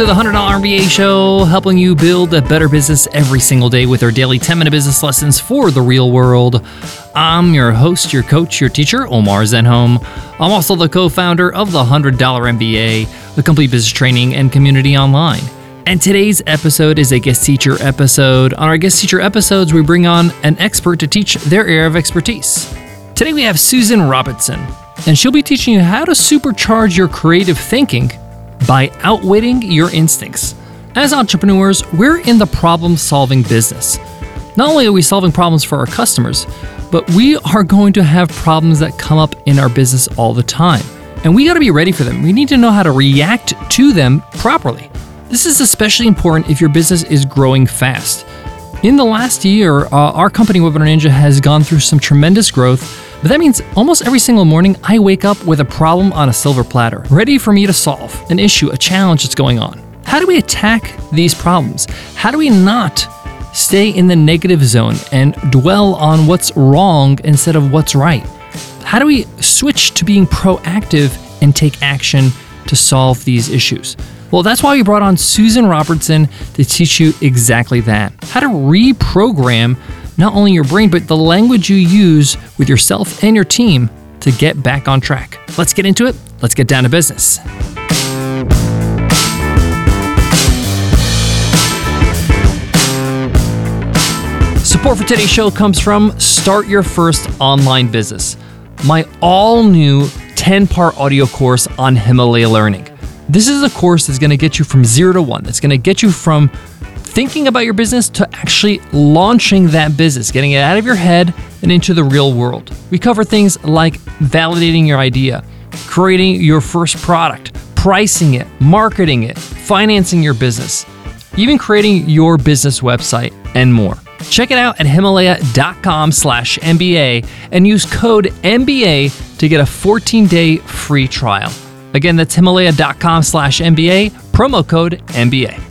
to the $100 MBA show, helping you build a better business every single day with our daily 10 minute business lessons for the real world. I'm your host, your coach, your teacher, Omar Zenhom. I'm also the co founder of the $100 MBA, the complete business training and community online. And today's episode is a guest teacher episode. On our guest teacher episodes, we bring on an expert to teach their area of expertise. Today we have Susan Robertson, and she'll be teaching you how to supercharge your creative thinking by outwitting your instincts. As entrepreneurs, we're in the problem solving business. Not only are we solving problems for our customers, but we are going to have problems that come up in our business all the time. And we got to be ready for them. We need to know how to react to them properly. This is especially important if your business is growing fast. In the last year, uh, our company Webinar Ninja has gone through some tremendous growth but that means almost every single morning I wake up with a problem on a silver platter, ready for me to solve an issue, a challenge that's going on. How do we attack these problems? How do we not stay in the negative zone and dwell on what's wrong instead of what's right? How do we switch to being proactive and take action to solve these issues? Well, that's why we brought on Susan Robertson to teach you exactly that how to reprogram not only your brain, but the language you use with yourself and your team to get back on track. Let's get into it. Let's get down to business. Support for today's show comes from Start Your First Online Business, my all new 10 part audio course on Himalaya Learning. This is a course that's going to get you from zero to one, that's going to get you from thinking about your business to actually launching that business, getting it out of your head and into the real world. We cover things like validating your idea, creating your first product, pricing it, marketing it, financing your business, even creating your business website, and more. Check it out at himalaya.com slash MBA and use code MBA to get a 14-day free trial. Again, that's himalaya.com slash MBA, promo code MBA.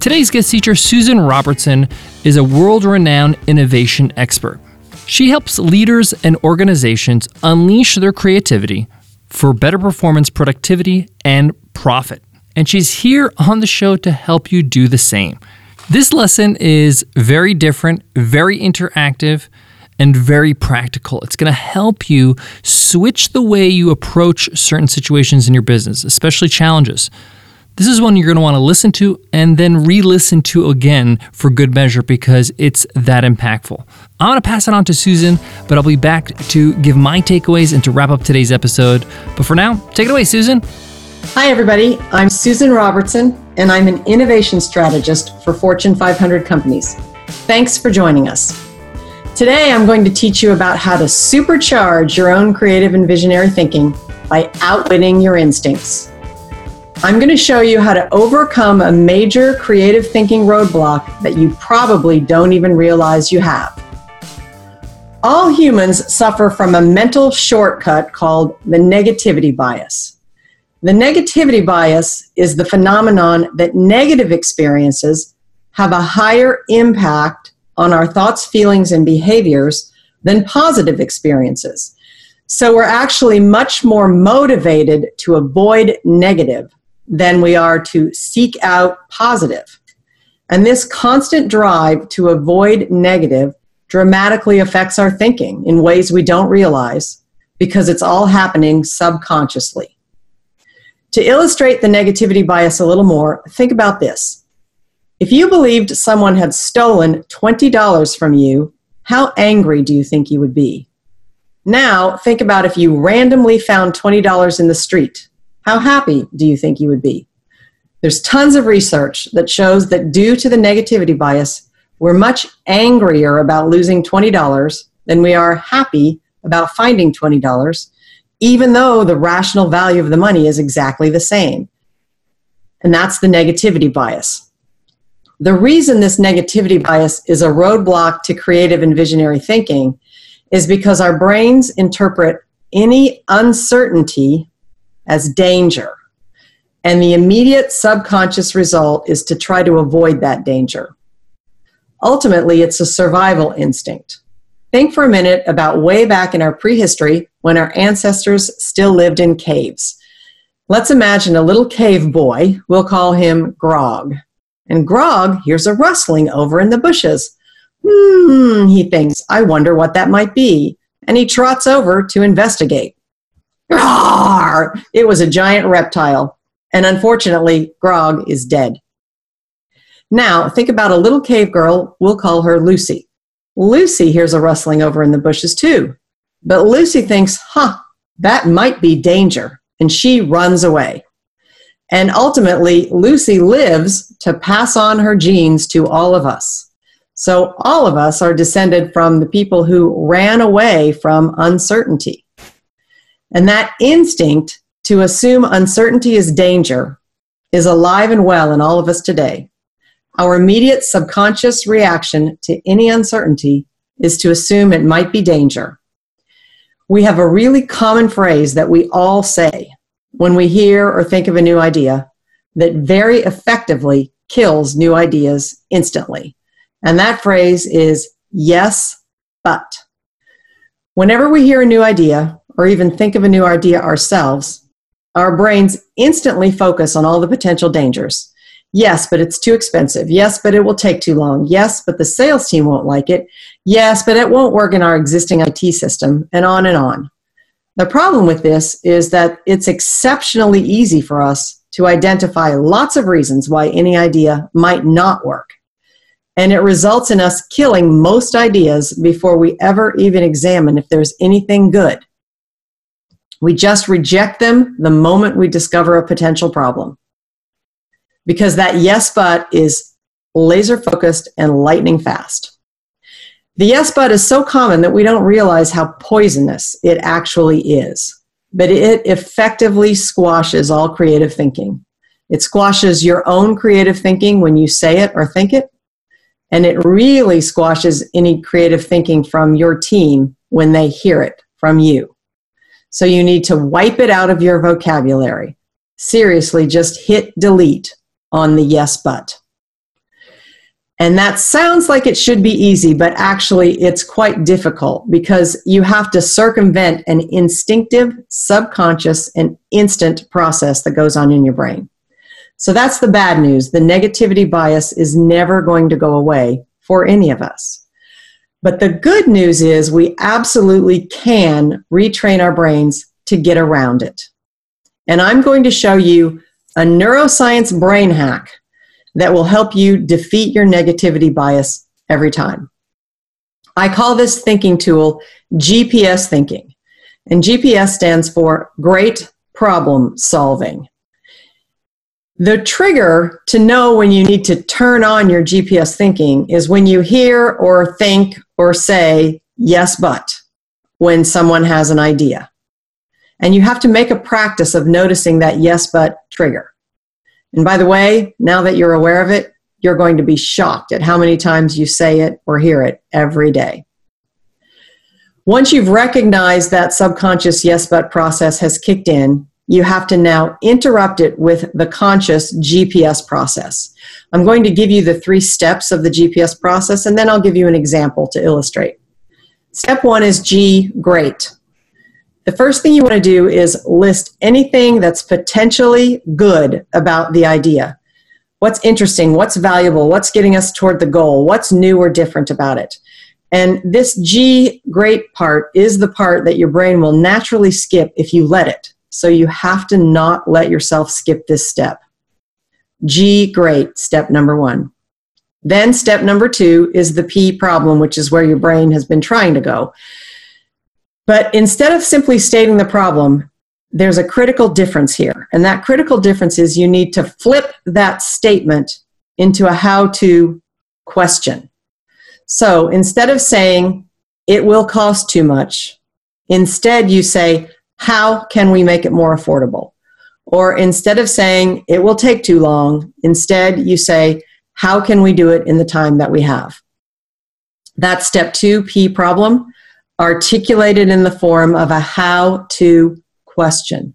Today's guest teacher, Susan Robertson, is a world renowned innovation expert. She helps leaders and organizations unleash their creativity for better performance, productivity, and profit. And she's here on the show to help you do the same. This lesson is very different, very interactive, and very practical. It's going to help you switch the way you approach certain situations in your business, especially challenges. This is one you're going to want to listen to and then re listen to again for good measure because it's that impactful. I'm going to pass it on to Susan, but I'll be back to give my takeaways and to wrap up today's episode. But for now, take it away, Susan. Hi, everybody. I'm Susan Robertson, and I'm an innovation strategist for Fortune 500 companies. Thanks for joining us. Today, I'm going to teach you about how to supercharge your own creative and visionary thinking by outwitting your instincts. I'm going to show you how to overcome a major creative thinking roadblock that you probably don't even realize you have. All humans suffer from a mental shortcut called the negativity bias. The negativity bias is the phenomenon that negative experiences have a higher impact on our thoughts, feelings, and behaviors than positive experiences. So we're actually much more motivated to avoid negative than we are to seek out positive. And this constant drive to avoid negative dramatically affects our thinking in ways we don't realize because it's all happening subconsciously. To illustrate the negativity bias a little more, think about this. If you believed someone had stolen $20 from you, how angry do you think you would be? Now, think about if you randomly found $20 in the street. How happy do you think you would be? There's tons of research that shows that due to the negativity bias, we're much angrier about losing $20 than we are happy about finding $20, even though the rational value of the money is exactly the same. And that's the negativity bias. The reason this negativity bias is a roadblock to creative and visionary thinking is because our brains interpret any uncertainty as danger. And the immediate subconscious result is to try to avoid that danger. Ultimately, it's a survival instinct. Think for a minute about way back in our prehistory when our ancestors still lived in caves. Let's imagine a little cave boy. We'll call him Grog. And Grog hears a rustling over in the bushes. Hmm, he thinks, I wonder what that might be. And he trots over to investigate. It was a giant reptile. And unfortunately, Grog is dead. Now, think about a little cave girl. We'll call her Lucy. Lucy hears a rustling over in the bushes too. But Lucy thinks, huh, that might be danger. And she runs away. And ultimately, Lucy lives to pass on her genes to all of us. So all of us are descended from the people who ran away from uncertainty. And that instinct to assume uncertainty is danger is alive and well in all of us today. Our immediate subconscious reaction to any uncertainty is to assume it might be danger. We have a really common phrase that we all say when we hear or think of a new idea that very effectively kills new ideas instantly. And that phrase is yes, but. Whenever we hear a new idea or even think of a new idea ourselves, our brains instantly focus on all the potential dangers. Yes, but it's too expensive. Yes, but it will take too long. Yes, but the sales team won't like it. Yes, but it won't work in our existing IT system, and on and on. The problem with this is that it's exceptionally easy for us to identify lots of reasons why any idea might not work. And it results in us killing most ideas before we ever even examine if there's anything good. We just reject them the moment we discover a potential problem because that yes but is laser focused and lightning fast. The yes but is so common that we don't realize how poisonous it actually is, but it effectively squashes all creative thinking. It squashes your own creative thinking when you say it or think it, and it really squashes any creative thinking from your team when they hear it from you. So you need to wipe it out of your vocabulary. Seriously, just hit delete on the yes but. And that sounds like it should be easy, but actually it's quite difficult because you have to circumvent an instinctive, subconscious, and instant process that goes on in your brain. So that's the bad news. The negativity bias is never going to go away for any of us. But the good news is we absolutely can retrain our brains to get around it. And I'm going to show you a neuroscience brain hack that will help you defeat your negativity bias every time. I call this thinking tool GPS thinking. And GPS stands for Great Problem Solving. The trigger to know when you need to turn on your GPS thinking is when you hear or think or say, yes, but, when someone has an idea. And you have to make a practice of noticing that yes, but trigger. And by the way, now that you're aware of it, you're going to be shocked at how many times you say it or hear it every day. Once you've recognized that subconscious yes but process has kicked in, you have to now interrupt it with the conscious GPS process. I'm going to give you the three steps of the GPS process and then I'll give you an example to illustrate. Step one is G, great. The first thing you want to do is list anything that's potentially good about the idea. What's interesting? What's valuable? What's getting us toward the goal? What's new or different about it? And this G great part is the part that your brain will naturally skip if you let it. So you have to not let yourself skip this step. G great, step number one. Then step number two is the P problem, which is where your brain has been trying to go. But instead of simply stating the problem, there's a critical difference here. And that critical difference is you need to flip that statement into a how to question. So instead of saying, it will cost too much, instead you say, how can we make it more affordable? Or instead of saying, it will take too long, instead you say, how can we do it in the time that we have? That's step two, P problem articulated in the form of a how to question.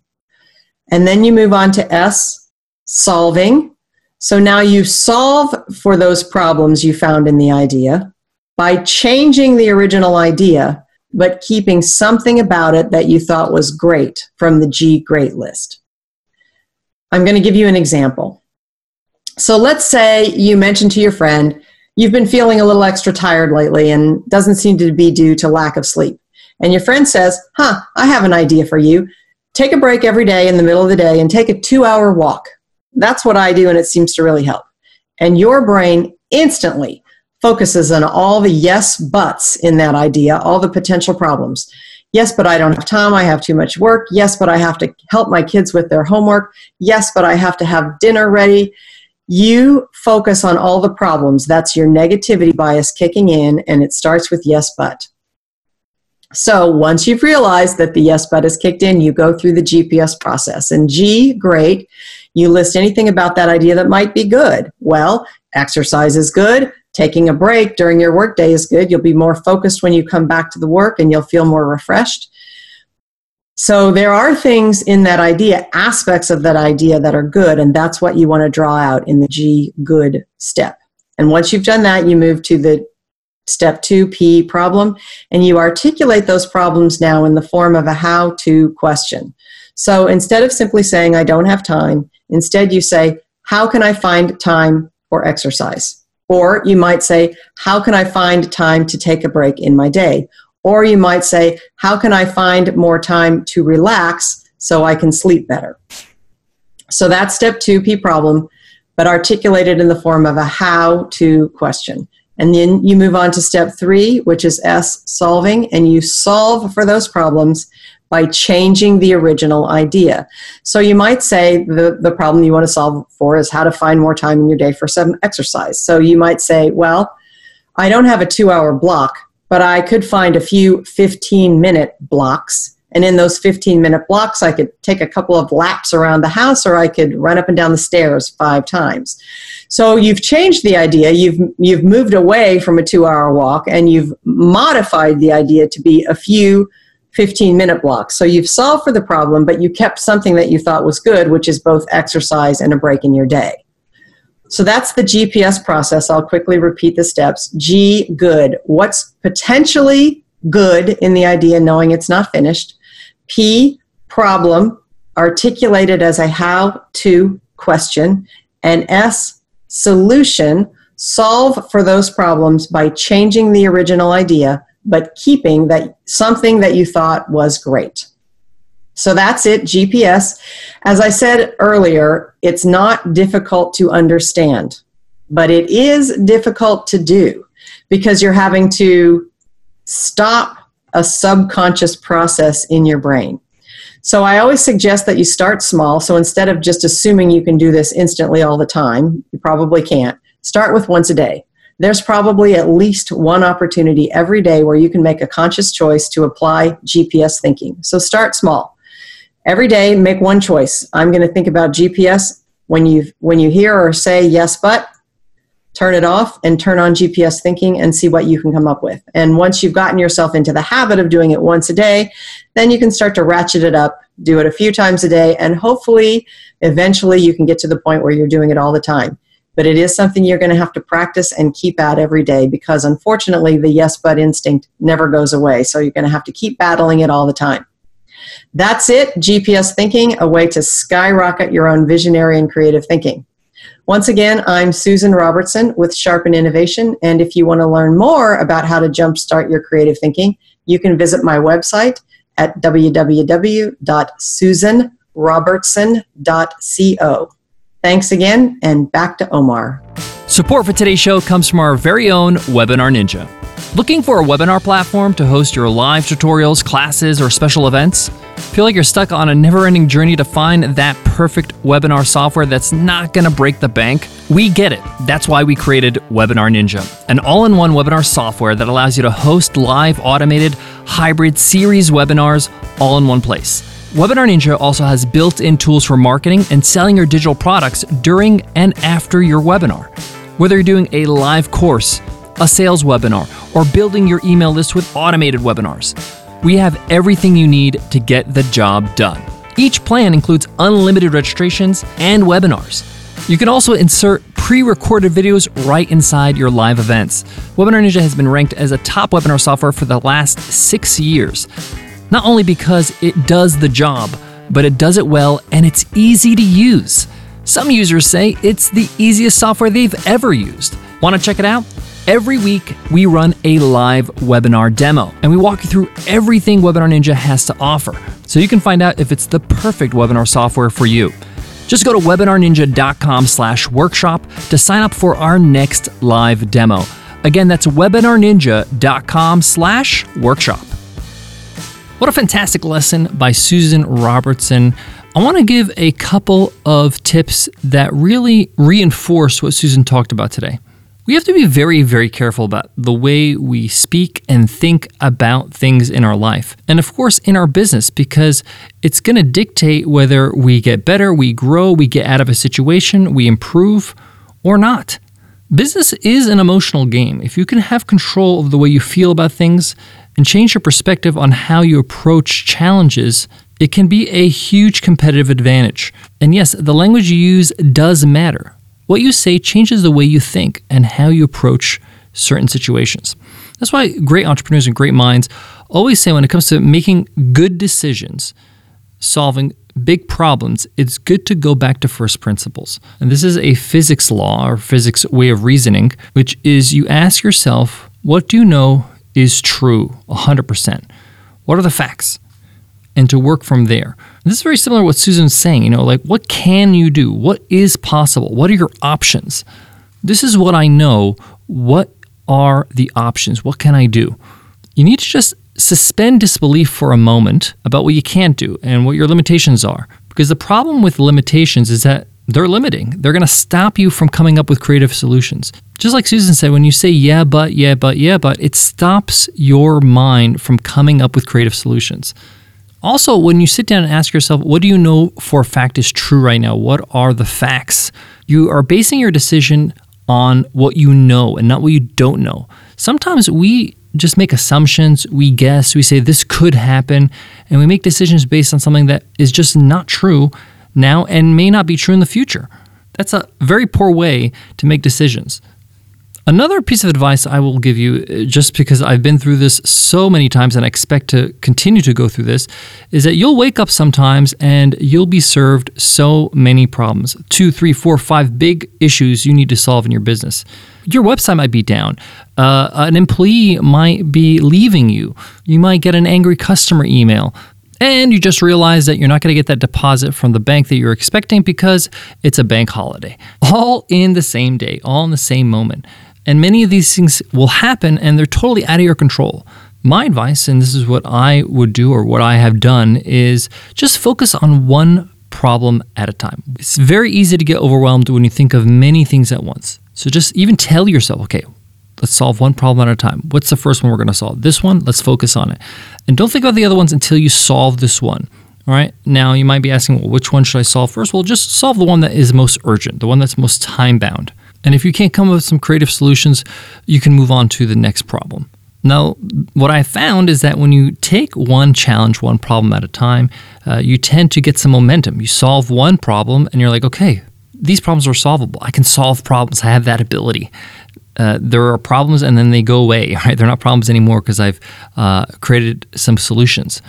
And then you move on to S, solving. So now you solve for those problems you found in the idea by changing the original idea, but keeping something about it that you thought was great from the G great list. I'm going to give you an example. So let's say you mentioned to your friend, you've been feeling a little extra tired lately and doesn't seem to be due to lack of sleep. And your friend says, Huh, I have an idea for you. Take a break every day in the middle of the day and take a two hour walk. That's what I do, and it seems to really help. And your brain instantly focuses on all the yes buts in that idea, all the potential problems. Yes, but I don't have time. I have too much work. Yes, but I have to help my kids with their homework. Yes, but I have to have dinner ready. You focus on all the problems. That's your negativity bias kicking in, and it starts with yes, but. So once you've realized that the yes, but is kicked in, you go through the GPS process. And G, great. You list anything about that idea that might be good. Well, exercise is good. Taking a break during your workday is good. You'll be more focused when you come back to the work and you'll feel more refreshed. So there are things in that idea, aspects of that idea that are good, and that's what you want to draw out in the G good step. And once you've done that, you move to the step 2P problem, and you articulate those problems now in the form of a how to question. So instead of simply saying, I don't have time, instead you say, How can I find time for exercise? Or you might say, How can I find time to take a break in my day? Or you might say, How can I find more time to relax so I can sleep better? So that's step 2P problem, but articulated in the form of a how to question. And then you move on to step three, which is S solving, and you solve for those problems by changing the original idea. So you might say the, the problem you want to solve for is how to find more time in your day for some exercise. So you might say, well, I don't have a two hour block, but I could find a few 15 minute blocks. And in those 15 minute blocks, I could take a couple of laps around the house or I could run up and down the stairs five times. So you've changed the idea, you've, you've moved away from a two hour walk, and you've modified the idea to be a few 15 minute blocks. So you've solved for the problem, but you kept something that you thought was good, which is both exercise and a break in your day. So that's the GPS process. I'll quickly repeat the steps. G, good. What's potentially good in the idea, knowing it's not finished? P, problem, articulated as a how to question. And S, solution, solve for those problems by changing the original idea, but keeping that something that you thought was great. So that's it, GPS. As I said earlier, it's not difficult to understand, but it is difficult to do because you're having to stop a subconscious process in your brain. So I always suggest that you start small. So instead of just assuming you can do this instantly all the time, you probably can't. Start with once a day. There's probably at least one opportunity every day where you can make a conscious choice to apply GPS thinking. So start small. Every day make one choice. I'm going to think about gps when you when you hear or say yes but turn it off and turn on gps thinking and see what you can come up with. And once you've gotten yourself into the habit of doing it once a day then you can start to ratchet it up do it a few times a day and hopefully eventually you can get to the point where you're doing it all the time but it is something you're going to have to practice and keep at every day because unfortunately the yes but instinct never goes away so you're going to have to keep battling it all the time that's it, GPS Thinking, a way to skyrocket your own visionary and creative thinking. Once again, I'm Susan Robertson with Sharpen Innovation, and if you want to learn more about how to jumpstart your creative thinking, you can visit my website at www.susanrobertson.co. Thanks again, and back to Omar. Support for today's show comes from our very own Webinar Ninja. Looking for a webinar platform to host your live tutorials, classes, or special events? Feel like you're stuck on a never ending journey to find that perfect webinar software that's not going to break the bank? We get it. That's why we created Webinar Ninja, an all in one webinar software that allows you to host live, automated, hybrid series webinars all in one place. Webinar Ninja also has built in tools for marketing and selling your digital products during and after your webinar. Whether you're doing a live course, a sales webinar, or building your email list with automated webinars, we have everything you need to get the job done. Each plan includes unlimited registrations and webinars. You can also insert pre recorded videos right inside your live events. Webinar Ninja has been ranked as a top webinar software for the last six years. Not only because it does the job, but it does it well and it's easy to use. Some users say it's the easiest software they've ever used. Want to check it out? Every week, we run a live webinar demo and we walk you through everything Webinar Ninja has to offer so you can find out if it's the perfect webinar software for you. Just go to webinarninja.com slash workshop to sign up for our next live demo. Again, that's webinarninja.com slash workshop. What a fantastic lesson by Susan Robertson. I want to give a couple of tips that really reinforce what Susan talked about today. We have to be very, very careful about the way we speak and think about things in our life. And of course, in our business, because it's going to dictate whether we get better, we grow, we get out of a situation, we improve, or not. Business is an emotional game. If you can have control of the way you feel about things and change your perspective on how you approach challenges, it can be a huge competitive advantage. And yes, the language you use does matter. What you say changes the way you think and how you approach certain situations. That's why great entrepreneurs and great minds always say when it comes to making good decisions, solving big problems, it's good to go back to first principles. And this is a physics law or physics way of reasoning, which is you ask yourself, what do you know is true 100%? What are the facts? And to work from there. This is very similar to what Susan's saying, you know, like what can you do? What is possible? What are your options? This is what I know. What are the options? What can I do? You need to just suspend disbelief for a moment about what you can't do and what your limitations are. Because the problem with limitations is that they're limiting. They're going to stop you from coming up with creative solutions. Just like Susan said, when you say yeah, but, yeah, but, yeah, but, it stops your mind from coming up with creative solutions. Also, when you sit down and ask yourself, what do you know for a fact is true right now? What are the facts? You are basing your decision on what you know and not what you don't know. Sometimes we just make assumptions, we guess, we say this could happen, and we make decisions based on something that is just not true now and may not be true in the future. That's a very poor way to make decisions. Another piece of advice I will give you, uh, just because I've been through this so many times and I expect to continue to go through this, is that you'll wake up sometimes and you'll be served so many problems two, three, four, five big issues you need to solve in your business. Your website might be down. Uh, an employee might be leaving you. You might get an angry customer email and you just realize that you're not going to get that deposit from the bank that you're expecting because it's a bank holiday. All in the same day, all in the same moment. And many of these things will happen and they're totally out of your control. My advice, and this is what I would do or what I have done, is just focus on one problem at a time. It's very easy to get overwhelmed when you think of many things at once. So just even tell yourself, okay, let's solve one problem at a time. What's the first one we're going to solve? This one, let's focus on it. And don't think about the other ones until you solve this one. All right. Now you might be asking, well, which one should I solve first? Well, just solve the one that is most urgent, the one that's most time bound. And if you can't come up with some creative solutions, you can move on to the next problem. Now, what I found is that when you take one challenge, one problem at a time, uh, you tend to get some momentum. You solve one problem and you're like, okay, these problems are solvable. I can solve problems. I have that ability. Uh, there are problems and then they go away, right? They're not problems anymore because I've uh, created some solutions.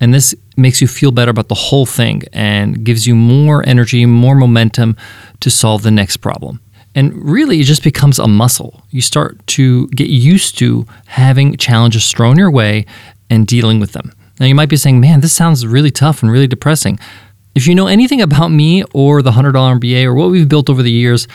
And this makes you feel better about the whole thing and gives you more energy, more momentum to solve the next problem. And really, it just becomes a muscle. You start to get used to having challenges thrown your way and dealing with them. Now, you might be saying, man, this sounds really tough and really depressing. If you know anything about me or the $100 MBA or what we've built over the years,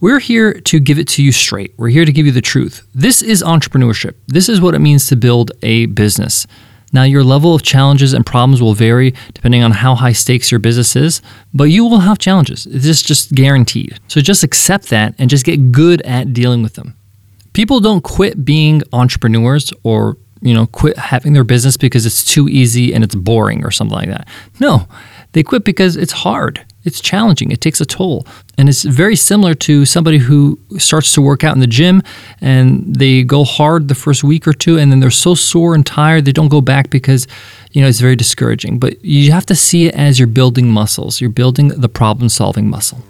we're here to give it to you straight. We're here to give you the truth. This is entrepreneurship. This is what it means to build a business. Now, your level of challenges and problems will vary depending on how high stakes your business is, but you will have challenges. This is just guaranteed. So just accept that and just get good at dealing with them. People don't quit being entrepreneurs or you know quit having their business because it's too easy and it's boring or something like that. No, they quit because it's hard. It's challenging. It takes a toll. And it's very similar to somebody who starts to work out in the gym and they go hard the first week or two and then they're so sore and tired they don't go back because you know it's very discouraging. But you have to see it as you're building muscles. You're building the problem-solving muscle.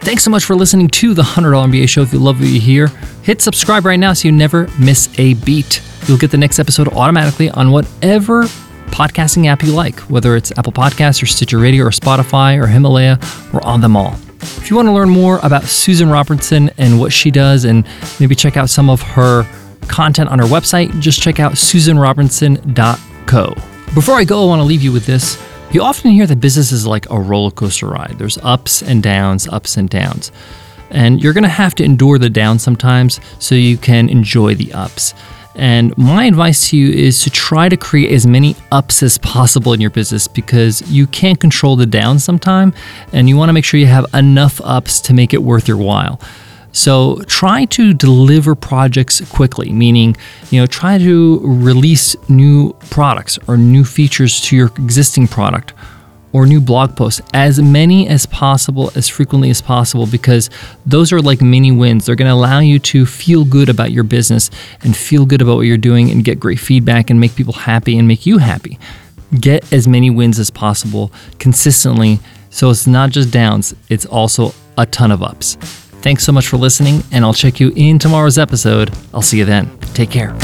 Thanks so much for listening to the $100 MBA show. If you love what you hear, hit subscribe right now so you never miss a beat. You'll get the next episode automatically on whatever podcasting app you like, whether it's Apple Podcasts or Stitcher Radio or Spotify or Himalaya, we're on them all. If you want to learn more about Susan Robertson and what she does and maybe check out some of her content on her website, just check out susanrobertson.co. Before I go, I want to leave you with this. You often hear that business is like a roller coaster ride. There's ups and downs, ups and downs. And you're going to have to endure the downs sometimes so you can enjoy the ups. And my advice to you is to try to create as many ups as possible in your business because you can't control the downs sometime and you want to make sure you have enough ups to make it worth your while. So try to deliver projects quickly, meaning, you know, try to release new products or new features to your existing product or new blog posts, as many as possible, as frequently as possible, because those are like mini wins. They're going to allow you to feel good about your business and feel good about what you're doing and get great feedback and make people happy and make you happy. Get as many wins as possible consistently so it's not just downs, it's also a ton of ups. Thanks so much for listening, and I'll check you in tomorrow's episode. I'll see you then. Take care.